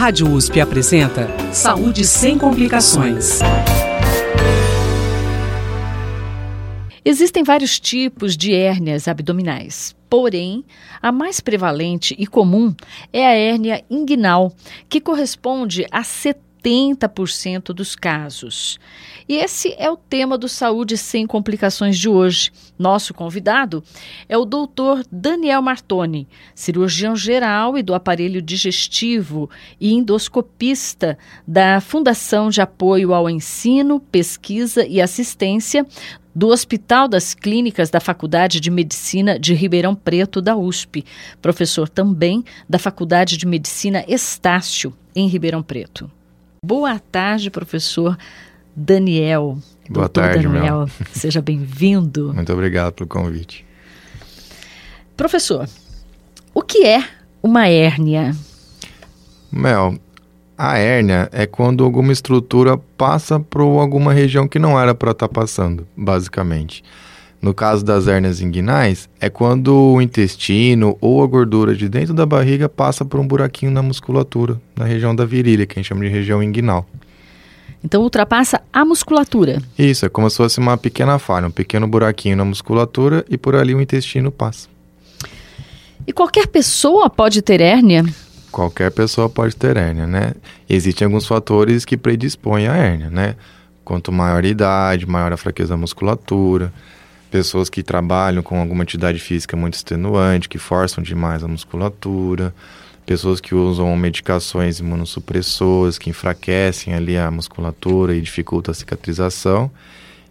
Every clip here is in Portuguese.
Rádio USP apresenta Saúde sem complicações. Existem vários tipos de hérnias abdominais. Porém, a mais prevalente e comum é a hérnia inguinal, que corresponde a 70 80% dos casos. E esse é o tema do Saúde Sem Complicações de hoje. Nosso convidado é o doutor Daniel Martoni, cirurgião geral e do aparelho digestivo e endoscopista da Fundação de Apoio ao Ensino, Pesquisa e Assistência do Hospital das Clínicas da Faculdade de Medicina de Ribeirão Preto, da USP, professor também da Faculdade de Medicina Estácio, em Ribeirão Preto. Boa tarde, professor Daniel. Boa Doutor tarde, Daniel. Mel. Seja bem-vindo. Muito obrigado pelo convite. Professor, o que é uma hérnia? Mel, a hérnia é quando alguma estrutura passa por alguma região que não era para estar tá passando, basicamente. No caso das hérnias inguinais, é quando o intestino ou a gordura de dentro da barriga passa por um buraquinho na musculatura, na região da virilha, que a gente chama de região inguinal. Então ultrapassa a musculatura. Isso, é como se fosse uma pequena falha, um pequeno buraquinho na musculatura e por ali o intestino passa. E qualquer pessoa pode ter hérnia? Qualquer pessoa pode ter hérnia, né? Existem alguns fatores que predispõem à hérnia, né? Quanto maior a idade, maior a fraqueza da musculatura pessoas que trabalham com alguma atividade física muito extenuante, que forçam demais a musculatura, pessoas que usam medicações imunossupressoras, que enfraquecem ali a musculatura e dificultam a cicatrização.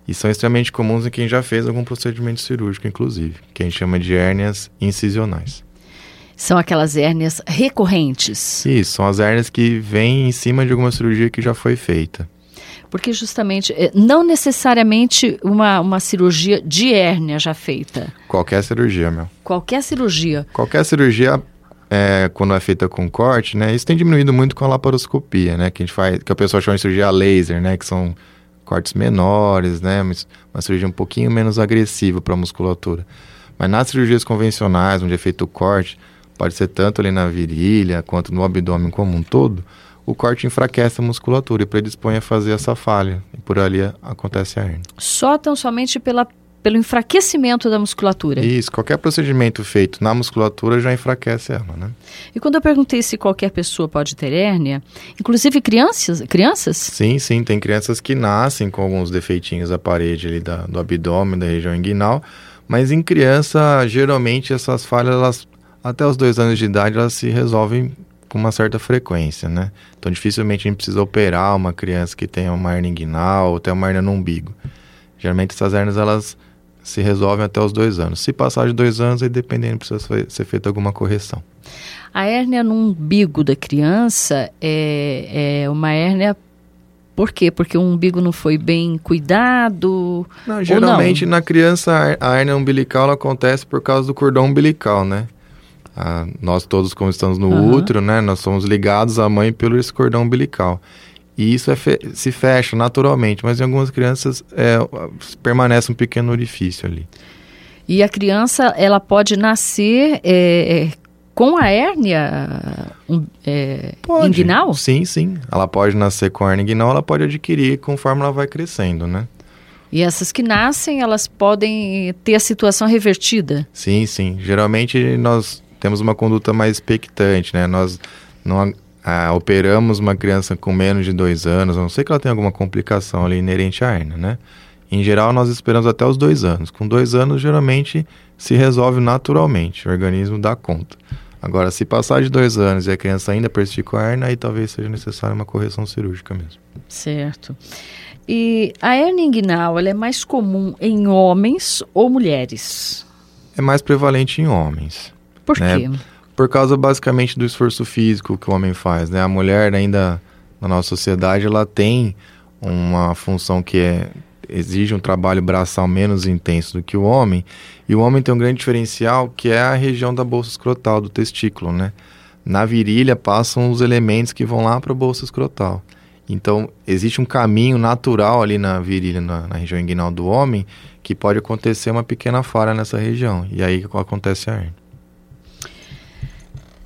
E são extremamente comuns em quem já fez algum procedimento cirúrgico, inclusive, que a gente chama de hérnias incisionais. São aquelas hérnias recorrentes? Isso, são as hérnias que vêm em cima de alguma cirurgia que já foi feita. Porque justamente, eh, não necessariamente uma, uma cirurgia de hérnia já feita. Qualquer cirurgia, meu. Qualquer cirurgia. Qualquer cirurgia, é, quando é feita com corte, né? Isso tem diminuído muito com a laparoscopia, né? Que a gente faz, que a pessoa chama de cirurgia laser, né? Que são cortes menores, né? Uma cirurgia um pouquinho menos agressiva para a musculatura. Mas nas cirurgias convencionais, onde é feito o corte, pode ser tanto ali na virilha quanto no abdômen como um todo, o corte enfraquece a musculatura e predispõe a fazer essa falha. E por ali acontece a hernia. Só tão somente pela, pelo enfraquecimento da musculatura? Isso, qualquer procedimento feito na musculatura já enfraquece ela, né? E quando eu perguntei se qualquer pessoa pode ter hérnia, inclusive crianças? crianças? Sim, sim, tem crianças que nascem com alguns defeitinhos da parede ali da, do abdômen, da região inguinal, mas em criança, geralmente essas falhas, elas, até os dois anos de idade, elas se resolvem com uma certa frequência, né? Então, dificilmente a gente precisa operar uma criança que tenha uma hernia inguinal ou tenha uma hernia no umbigo. Geralmente essas hernias, elas se resolvem até os dois anos. Se passar de dois anos, aí dependendo, precisa ser feita alguma correção. A hérnia no umbigo da criança é, é uma hérnia por quê? Porque o umbigo não foi bem cuidado? Não, geralmente não? na criança a hérnia umbilical acontece por causa do cordão umbilical, né? Ah, nós todos, como estamos no uhum. útero, né, nós somos ligados à mãe pelo esse cordão umbilical. E isso é fe se fecha naturalmente, mas em algumas crianças é, permanece um pequeno orifício ali. E a criança, ela pode nascer é, é com a hérnia é, inguinal? Sim, sim. Ela pode nascer com a hérnia inguinal, ela pode adquirir conforme ela vai crescendo, né? E essas que nascem, elas podem ter a situação revertida? Sim, sim. Geralmente nós temos uma conduta mais expectante, né? Nós não ah, operamos uma criança com menos de dois anos, a não sei que ela tenha alguma complicação ali inerente à hernia, né? Em geral, nós esperamos até os dois anos. Com dois anos, geralmente se resolve naturalmente, o organismo dá conta. Agora, se passar de dois anos e a criança ainda persistir com a hernia, aí talvez seja necessária uma correção cirúrgica mesmo. Certo. E a hernia inguinal, ela é mais comum em homens ou mulheres? É mais prevalente em homens. Por né? quê? Por causa basicamente do esforço físico que o homem faz, né? A mulher ainda na nossa sociedade ela tem uma função que é exige um trabalho braçal menos intenso do que o homem, e o homem tem um grande diferencial que é a região da bolsa escrotal do testículo, né? Na virilha passam os elementos que vão lá para a bolsa escrotal. Então, existe um caminho natural ali na virilha, na, na, região inguinal do homem, que pode acontecer uma pequena falha nessa região. E aí acontece a hernia.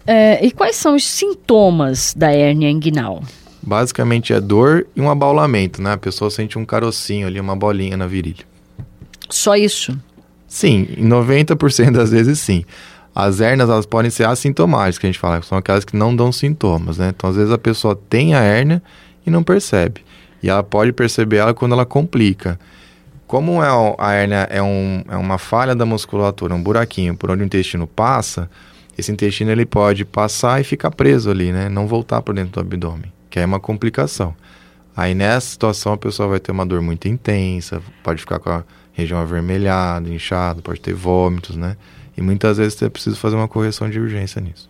É, e quais são os sintomas da hérnia inguinal? Basicamente é dor e um abaulamento, né? A pessoa sente um carocinho ali, uma bolinha na virilha. Só isso? Sim, em 90% das vezes sim. As hérnias, elas podem ser assintomáticas, que a gente fala, são aquelas que não dão sintomas, né? Então, às vezes a pessoa tem a hérnia e não percebe. E ela pode perceber ela quando ela complica. Como é a hérnia é, um, é uma falha da musculatura, um buraquinho por onde o intestino passa, esse intestino ele pode passar e ficar preso ali, né? Não voltar para dentro do abdômen, que é uma complicação. Aí nessa situação a pessoa vai ter uma dor muito intensa, pode ficar com a região avermelhada, inchada, pode ter vômitos, né? E muitas vezes é preciso fazer uma correção de urgência nisso.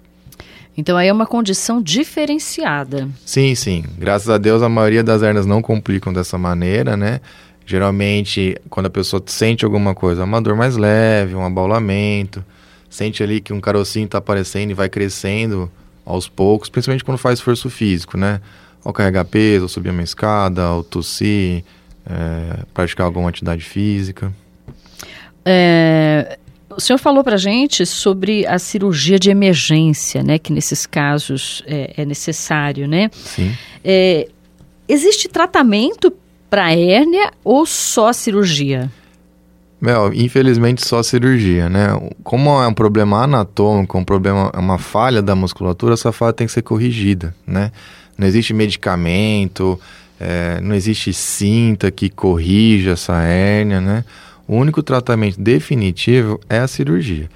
Então aí é uma condição diferenciada. Sim, sim. Graças a Deus a maioria das hernias não complicam dessa maneira, né? Geralmente, quando a pessoa sente alguma coisa, uma dor mais leve, um abaulamento, sente ali que um carocinho está aparecendo e vai crescendo aos poucos, principalmente quando faz esforço físico, né? Ou carregar peso, ou subir uma escada, ou tossir, é, praticar alguma atividade física. É, o senhor falou para gente sobre a cirurgia de emergência, né? Que nesses casos é, é necessário, né? Sim. É, existe tratamento para hérnia ou só cirurgia? Mel, infelizmente só cirurgia, né? Como é um problema anatômico, um problema, uma falha da musculatura, essa falha tem que ser corrigida, né? Não existe medicamento, é, não existe cinta que corrija essa hérnia, né? O único tratamento definitivo é a cirurgia.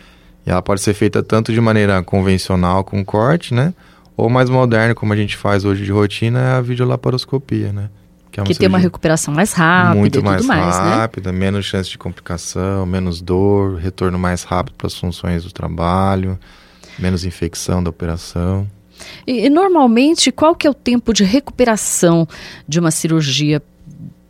E ela pode ser feita tanto de maneira convencional com corte, né? Ou mais moderna, como a gente faz hoje de rotina, é a videolaparoscopia, né? Que, é que tem uma recuperação mais rápida Muito mais, mais né? rápida, né? menos chance de complicação, menos dor, retorno mais rápido para as funções do trabalho, menos infecção da operação. E, e, normalmente, qual que é o tempo de recuperação de uma cirurgia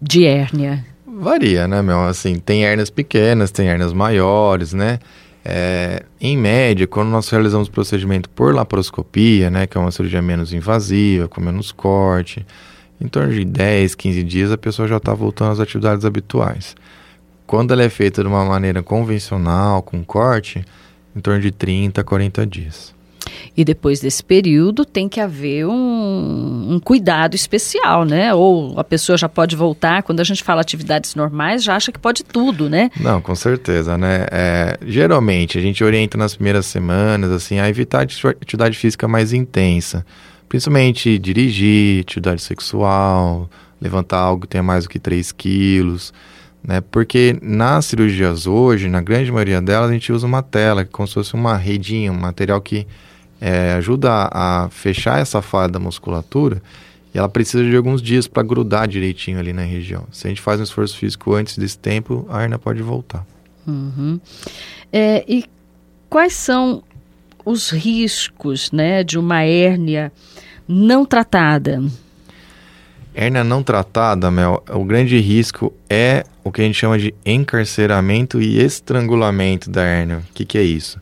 de hérnia? Varia, né, meu? Assim, tem hérnias pequenas, tem hérnias maiores, né? É, em média, quando nós realizamos o procedimento por laparoscopia, né, que é uma cirurgia menos invasiva, com menos corte, em torno de 10, 15 dias a pessoa já está voltando às atividades habituais. Quando ela é feita de uma maneira convencional, com corte, em torno de 30, 40 dias. E depois desse período tem que haver um, um, cuidado especial, né? Ou a pessoa já pode voltar, quando a gente fala atividades normais, já acha que pode tudo, né? Não, com certeza, né? É, geralmente a gente orienta nas primeiras semanas, assim, a evitar atividade física mais intensa. Principalmente dirigir, atividade sexual, levantar algo que tenha mais do que 3 quilos, né? Porque nas cirurgias hoje, na grande maioria delas, a gente usa uma tela, como se fosse uma redinha, um material que é, ajuda a fechar essa falha da musculatura e ela precisa de alguns dias para grudar direitinho ali na região. Se a gente faz um esforço físico antes desse tempo, a hernia pode voltar. Uhum. É, e quais são os riscos né, de uma hérnia não tratada? Hérnia não tratada, Mel, o grande risco é o que a gente chama de encarceramento e estrangulamento da hérnia. O que, que é isso?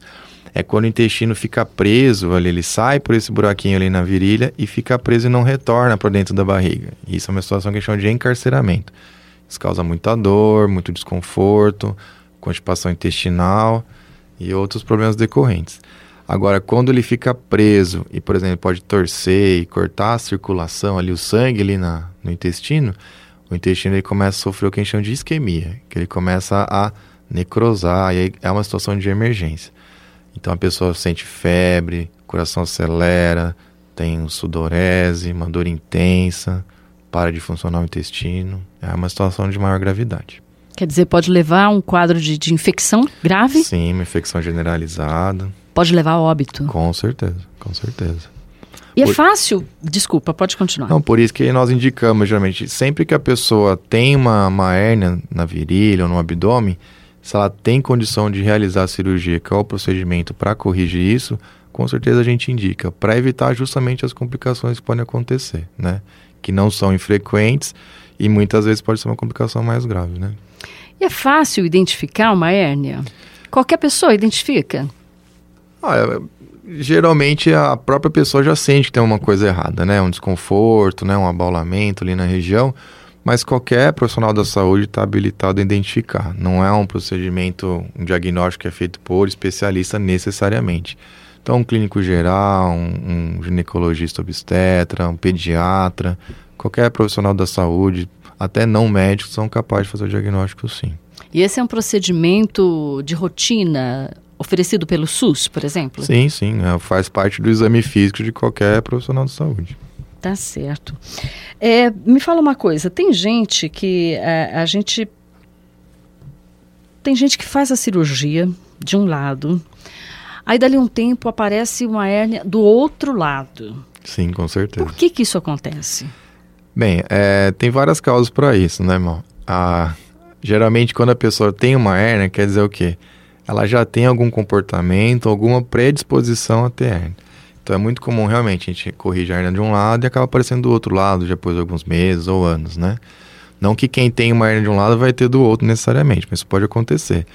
É quando o intestino fica preso ali, ele sai por esse buraquinho ali na virilha e fica preso e não retorna para dentro da barriga. Isso é uma situação que a gente chama de encarceramento. Isso causa muita dor, muito desconforto, constipação intestinal e outros problemas decorrentes. Agora, quando ele fica preso e, por exemplo, pode torcer e cortar a circulação ali, o sangue ali na, no intestino, o intestino ele começa a sofrer o que a gente chama de isquemia, que ele começa a necrosar, e aí é uma situação de emergência. Então a pessoa sente febre, coração acelera, tem sudorese, uma dor intensa, para de funcionar o intestino. É uma situação de maior gravidade. Quer dizer, pode levar a um quadro de, de infecção grave? Sim, uma infecção generalizada pode levar a óbito. Com certeza, com certeza. E é por... é fácil? Desculpa, pode continuar. Não, por isso que nós indicamos, geralmente, sempre que a pessoa tem uma, uma hérnia na virilha ou no abdômen, se ela tem condição de realizar a cirurgia, que é o procedimento para corrigir isso, com certeza a gente indica, para evitar justamente as complicações que podem acontecer, né? Que não são infrequentes e muitas vezes pode ser uma complicação mais grave, né? E é fácil identificar uma hérnia? Qualquer pessoa identifica? Ah, geralmente a própria pessoa já sente que tem uma coisa errada, né? Um desconforto, né? Um abaulamento ali na região. Mas qualquer profissional da saúde está habilitado a identificar. Não é um procedimento, um diagnóstico que é feito por especialista necessariamente. Então, um clínico geral, um, um ginecologista obstetra, um pediatra, qualquer profissional da saúde, até não médicos, são capazes de fazer o diagnóstico sim. E esse é um procedimento de rotina oferecido pelo SUS, por exemplo? Sim, sim. É, faz parte do exame físico de qualquer profissional de saúde. Tá certo. É, me fala uma coisa, tem gente que a, a gente tem gente que faz a cirurgia de um lado, aí dali um tempo aparece uma hérnia do outro lado. Sim, com certeza. Por que que isso acontece? Bem, é, tem várias causas para isso, né, irmão? Ah, geralmente, quando a pessoa tem uma hérnia, quer dizer o quê? Ela já tem algum comportamento, alguma predisposição a ter hérnia. Então é muito comum realmente a gente corrige a hernia de um lado e acaba aparecendo do outro lado depois de alguns meses ou anos, né? Não que quem tem uma hernia de um lado vai ter do outro necessariamente, mas isso pode acontecer.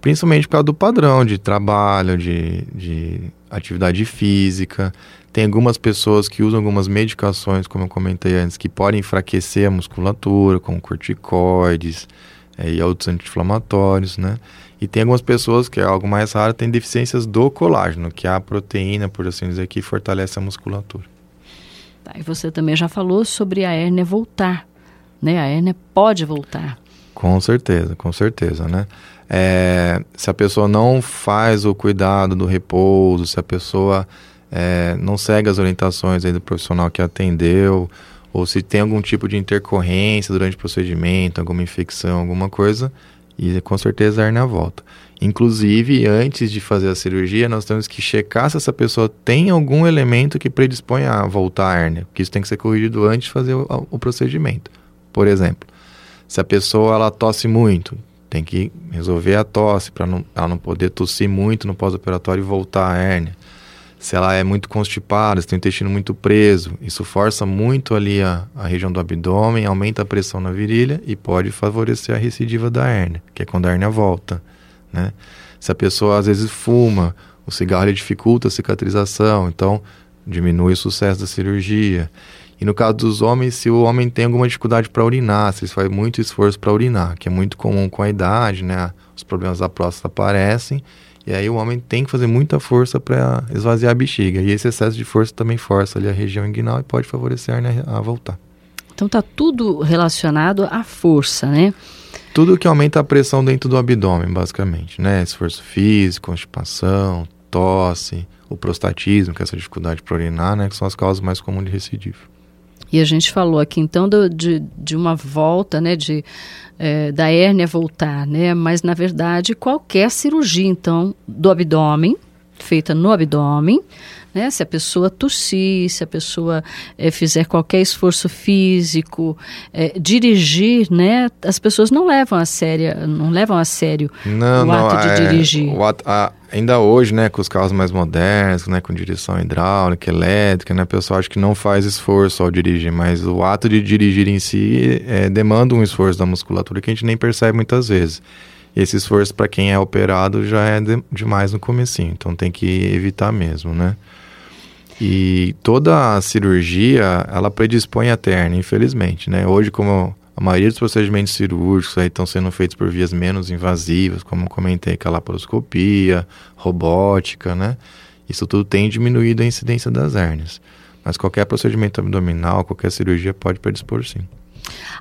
Principalmente por causa do padrão de trabalho, de, de atividade física. Tem algumas pessoas que usam algumas medicações, como eu comentei antes, que podem enfraquecer a musculatura, como corticoides é, e outros anti-inflamatórios, né? E tem algumas pessoas, que é algo mais raro, tem deficiências do colágeno, que é a proteína, por assim dizer, que fortalece a musculatura. Tá, e você também já falou sobre a hérnia voltar, né? A hérnia pode voltar. Com certeza, com certeza, né? É, se a pessoa não faz o cuidado do repouso, se a pessoa é, não segue as orientações aí do profissional que atendeu, ou se tem algum tipo de intercorrência durante o procedimento, alguma infecção, alguma coisa, e com certeza a hernia volta. Inclusive, antes de fazer a cirurgia, nós temos que checar se essa pessoa tem algum elemento que predispõe a voltar a hérnia, porque isso tem que ser corrigido antes de fazer o, o procedimento. Por exemplo, se a pessoa ela tosse muito, tem que resolver a tosse para ela não poder tossir muito no pós-operatório e voltar a hérnia se ela é muito constipada, se tem o intestino muito preso, isso força muito ali a, a região do abdômen, aumenta a pressão na virilha e pode favorecer a recidiva da hérnia, que é quando a hérnia volta, né? Se a pessoa às vezes fuma, o cigarro dificulta a cicatrização, então diminui o sucesso da cirurgia. E no caso dos homens, se o homem tem alguma dificuldade para urinar, se ele faz muito esforço para urinar, que é muito comum com a idade, né? Os problemas da próstata aparecem e aí o homem tem que fazer muita força para esvaziar a bexiga. E esse excesso de força também força ali a região inguinal e pode favorecer a hernia a voltar. Então tá tudo relacionado à força, né? Tudo que aumenta a pressão dentro do abdômen, basicamente, né? Esforço físico, constipação, tosse, o prostatismo, que é essa dificuldade para urinar, né? Que são as causas mais comuns de recidiva. E a gente falou aqui então do, de, de uma volta, né, de, é, da hérnia voltar, né, mas na verdade qualquer cirurgia então do abdômen, feita no abdômen, né? Se a pessoa tossir, se a pessoa é, fizer qualquer esforço físico, é, dirigir, né? As pessoas não levam a sério, não levam a sério não, o não, ato é, de dirigir. Ato, a, ainda hoje, né, com os carros mais modernos, né, com direção hidráulica, elétrica, né, o pessoal acha que não faz esforço ao dirigir, mas o ato de dirigir em si é, demanda um esforço da musculatura que a gente nem percebe muitas vezes. Esse esforço para quem é operado já é de, demais no comecinho, então tem que evitar mesmo, né? E toda a cirurgia, ela predispõe a terna, infelizmente, né? Hoje, como a maioria dos procedimentos cirúrgicos aí estão sendo feitos por vias menos invasivas, como comentei, que é a laparoscopia, robótica, né? Isso tudo tem diminuído a incidência das hérnias. Mas qualquer procedimento abdominal, qualquer cirurgia pode predispor sim.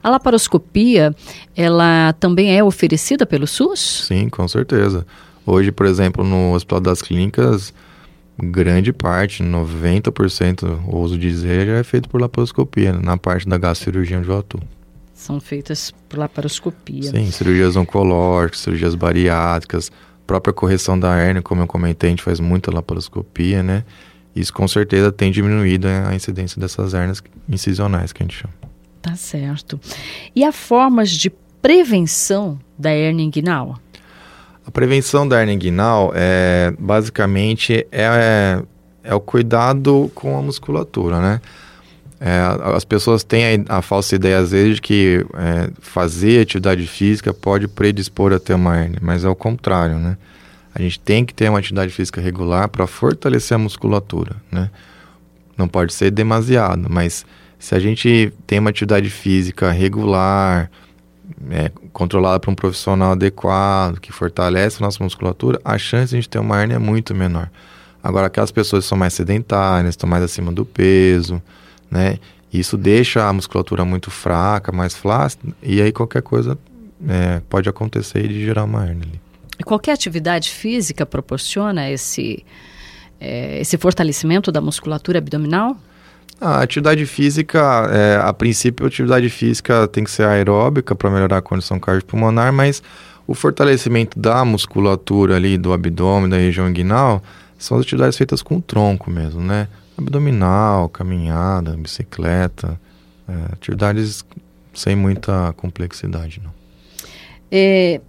A laparoscopia, ela também é oferecida pelo SUS? Sim, com certeza. Hoje, por exemplo, no Hospital das Clínicas, grande parte, 90%, o uso de dizer, já é feito por laparoscopia, na parte da gastrocirurgia onde eu atuo. São feitas por laparoscopia. Sim, cirurgias oncológicas, cirurgias bariátricas, própria correção da hérnia, como eu comentei, a gente faz muita laparoscopia, né? Isso com certeza tem diminuído a incidência dessas hérnias incisionais que a gente chama. Tá certo. E há formas de prevenção da hérnia inguinal? A prevenção da hernia inguinal é basicamente é, é o cuidado com a musculatura, né? É, as pessoas têm a, a, falsa ideia às vezes de que é, fazer atividade física pode predispor a ter uma hernia, mas é o contrário, né? A gente tem que ter uma atividade física regular para fortalecer a musculatura, né? Não pode ser demasiado, mas se a gente tem uma atividade física regular, é, controlada por um profissional adequado, que fortalece a nossa musculatura, a chance de a gente ter uma hernia é muito menor. Agora, aquelas pessoas que são mais sedentárias, estão mais acima do peso, né? Isso deixa a musculatura muito fraca, mais flácida, e aí qualquer coisa é, pode acontecer de gerar uma hernia ali. Qualquer atividade física proporciona esse, é, esse fortalecimento da musculatura abdominal? A atividade física, é, a princípio, a atividade física tem que ser aeróbica para melhorar a condição cardiopulmonar, mas o fortalecimento da musculatura ali do abdômen, da região inguinal, são as atividades feitas com o tronco mesmo, né? Abdominal, caminhada, bicicleta, é, atividades sem muita complexidade, não. É,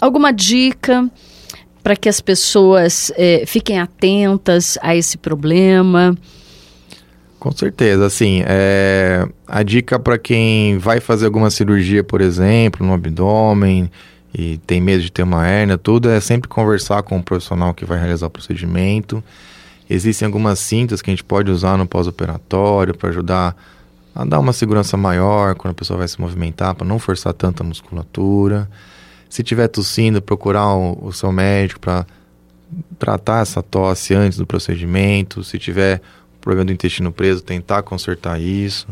alguma dica para que as pessoas é, fiquem atentas a esse problema? Com certeza, assim, é, a dica para quem vai fazer alguma cirurgia, por exemplo, no abdômen e tem medo de ter uma hérnia, tudo é sempre conversar com o profissional que vai realizar o procedimento. Existem algumas cintas que a gente pode usar no pós-operatório para ajudar a dar uma segurança maior quando a pessoa vai se movimentar, para não forçar tanta musculatura. Se tiver tossindo, procurar o, o seu médico para tratar essa tosse antes do procedimento. Se tiver problema do intestino preso, tentar consertar isso.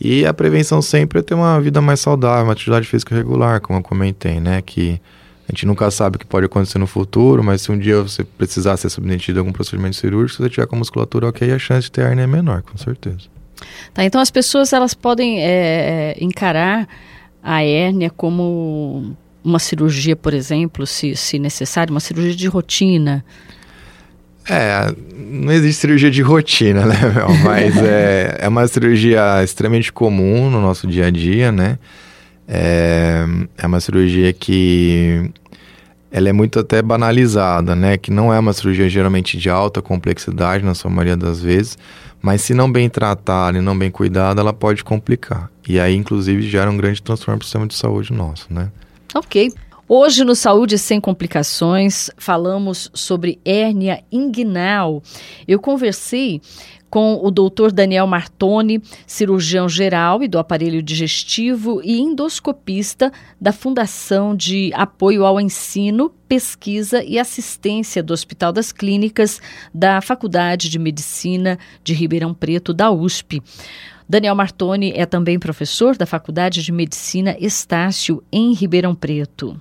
E a prevenção sempre é ter uma vida mais saudável, uma atividade física regular, como eu comentei, né? Que a gente nunca sabe o que pode acontecer no futuro, mas se um dia você precisar ser submetido a algum procedimento cirúrgico, se você tiver com a musculatura ok, a chance de ter hernia é menor, com certeza. Tá, então as pessoas elas podem é, encarar a hérnia como uma cirurgia, por exemplo, se, se necessário, uma cirurgia de rotina. É, não existe cirurgia de rotina, né, Mel? Mas é, é uma cirurgia extremamente comum no nosso dia a dia, né? É, é uma cirurgia que ela é muito até banalizada, né? Que não é uma cirurgia geralmente de alta complexidade, na sua maioria das vezes, mas se não bem tratada e não bem cuidada, ela pode complicar. E aí, inclusive, gera um grande transtorno para o sistema de saúde nosso, né? Ok. Hoje no Saúde Sem Complicações falamos sobre hérnia inguinal. Eu conversei com o doutor Daniel Martoni, cirurgião geral e do aparelho digestivo e endoscopista da Fundação de Apoio ao Ensino, Pesquisa e Assistência do Hospital das Clínicas da Faculdade de Medicina de Ribeirão Preto, da USP. Daniel Martoni é também professor da Faculdade de Medicina Estácio, em Ribeirão Preto.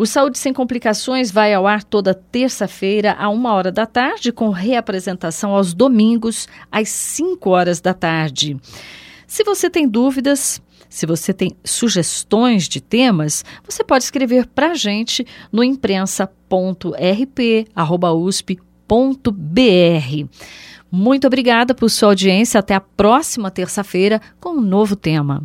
O Saúde Sem Complicações vai ao ar toda terça-feira, a uma hora da tarde, com reapresentação aos domingos, às 5 horas da tarde. Se você tem dúvidas, se você tem sugestões de temas, você pode escrever para a gente no imprensa.rp.usp.br. Muito obrigada por sua audiência. Até a próxima terça-feira com um novo tema.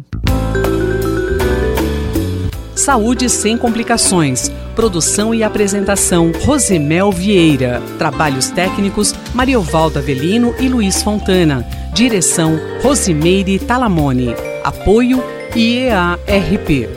Saúde sem complicações. Produção e apresentação Rosemel Vieira. Trabalhos técnicos Mariovaldo Avelino e Luiz Fontana. Direção Rosimeire Talamone. Apoio IEARP.